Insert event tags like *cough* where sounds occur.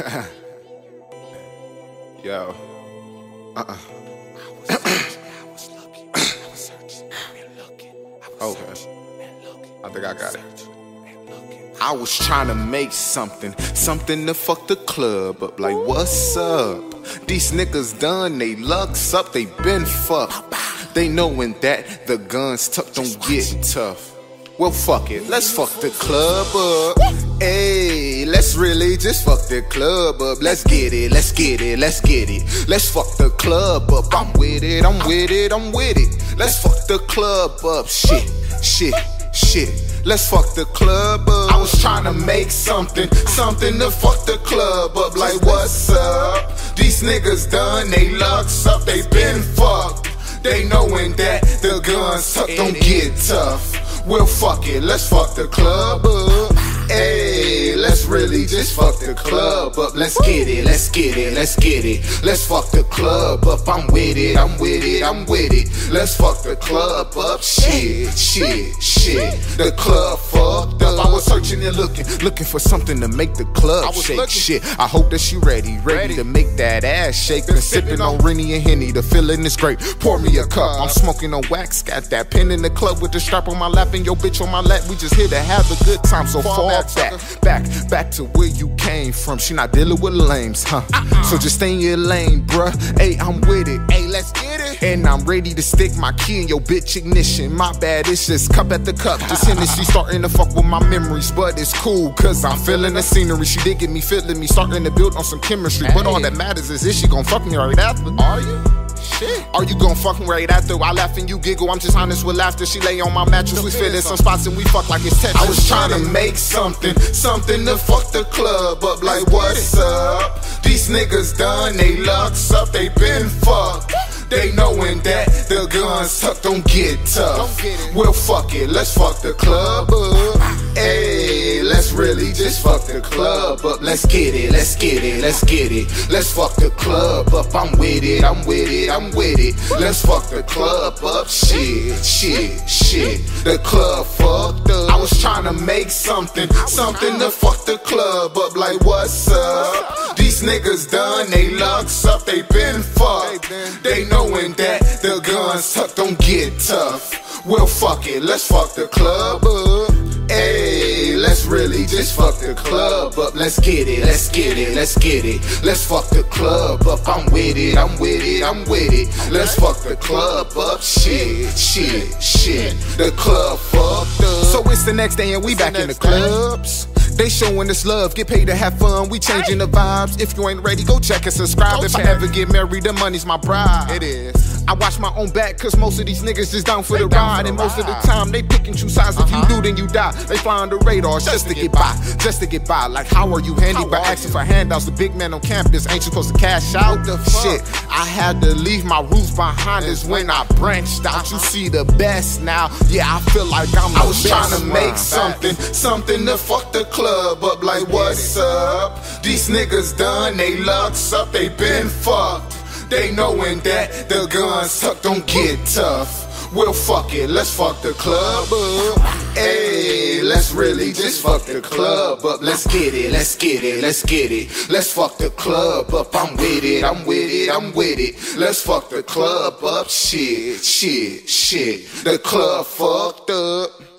*laughs* Yo. Uh-uh. okay. I think I got it. I was trying to make something, something to fuck the club up. Like, what's up? These niggas done, they lucks up, they been fucked. They knowing that the guns tucked don't get tough. Well, fuck it, let's fuck the club up. Hey, really just fuck the club up. Let's get it, let's get it, let's get it. Let's fuck the club up. I'm with it, I'm with it, I'm with it. Let's fuck the club up. Shit, shit, shit. Let's fuck the club up. I was trying to make something, something to fuck the club up. Like, what's up? These niggas done, they lucks up, they been fucked. They knowing that the guns tuck don't get tough. Well, fuck it, let's fuck the club up. Let's really just fuck the club up. Let's get it, let's get it, let's get it. Let's fuck the club up. I'm with it, I'm with it, I'm with it. Let's fuck the club up. Shit, shit, shit. The club searching and looking, looking for something to make the club shake. Looking. Shit, I hope that she ready, ready, ready. to make that ass shake. Been sipping on Remy and Henny, the feeling is great. Pour me a cup. I'm smoking on wax, got that pen in the club with the strap on my lap and your bitch on my lap. We just here to have a good time, so fall back, back, back to where you came from. She not dealing with lames, huh? Uh-uh. So just stay in your lane, bruh. Hey, I'm with it. Hey, let's get it. And I'm ready to stick my key in your bitch ignition. My bad, it's just cup at the cup. Just Hennessy starting to fuck with my memories, but it's cool, cause I'm feeling the scenery. She did get me feeling me, starting to build on some chemistry. Hey. But all that matters is, is she gonna fuck me right after? Are you? Shit. Are you gon' fuck me right after? I laugh and you giggle. I'm just honest with laughter. She lay on my mattress. We fit in some spots and we fuck like it's Tetris. I was trying to make something, something to fuck the club up. Like what's up? These niggas done, they lucks up, they been fucked. They knowing that the guns tuck don't get tough. Well, fuck it, let's fuck the club up. Hey, let's really just fuck the club up. Let's get it, let's get it, let's get it. Let's fuck the club up. I'm with it, I'm with it, I'm with it. Let's fuck the club up. Shit, shit, shit. The club fucked up. I was trying to make something, something to fuck the club up. Like, what's up? These niggas done, they lucks up, they been fucked. They knowing that the guns tuck don't get tough. Well, fuck it, let's fuck the club up. Really just fuck the club up. Let's get it, let's get it, let's get it. Let's fuck the club up. I'm with it, I'm with it, I'm with it. Let's fuck the club up. Shit, shit, shit. The club fucked up. So it's the next day and we back in the clubs. They showing us love, get paid to have fun. We changing the vibes. If you ain't ready, go check and subscribe. If I ever get married, the money's my bride. It is. I watch my own back, cause most of these niggas is down for the ride. And most of the time, they pick and choose sides. If you Uh-huh. do, then you die. They fly on the radars just to get by. Just to get by. Like, how are you handy? By asking for handouts. The big man on campus ain't you supposed to cash out? the fuck? Shit, I had to leave my roots behind us when I branched out. You see the best now. Yeah, I feel like I'm the I was trying to make something, something to fuck the club up. Like, what's up? These niggas done, they lucks up, they been fucked. They knowing that the guns tuck don't get tough. Well, fuck it, let's fuck the club up. Hey, let's really just fuck the club up. Let's get it, let's get it, let's get it. Let's fuck the club up. I'm with it, I'm with it, I'm with it. Let's fuck the club up. Shit, shit, shit. The club fucked up.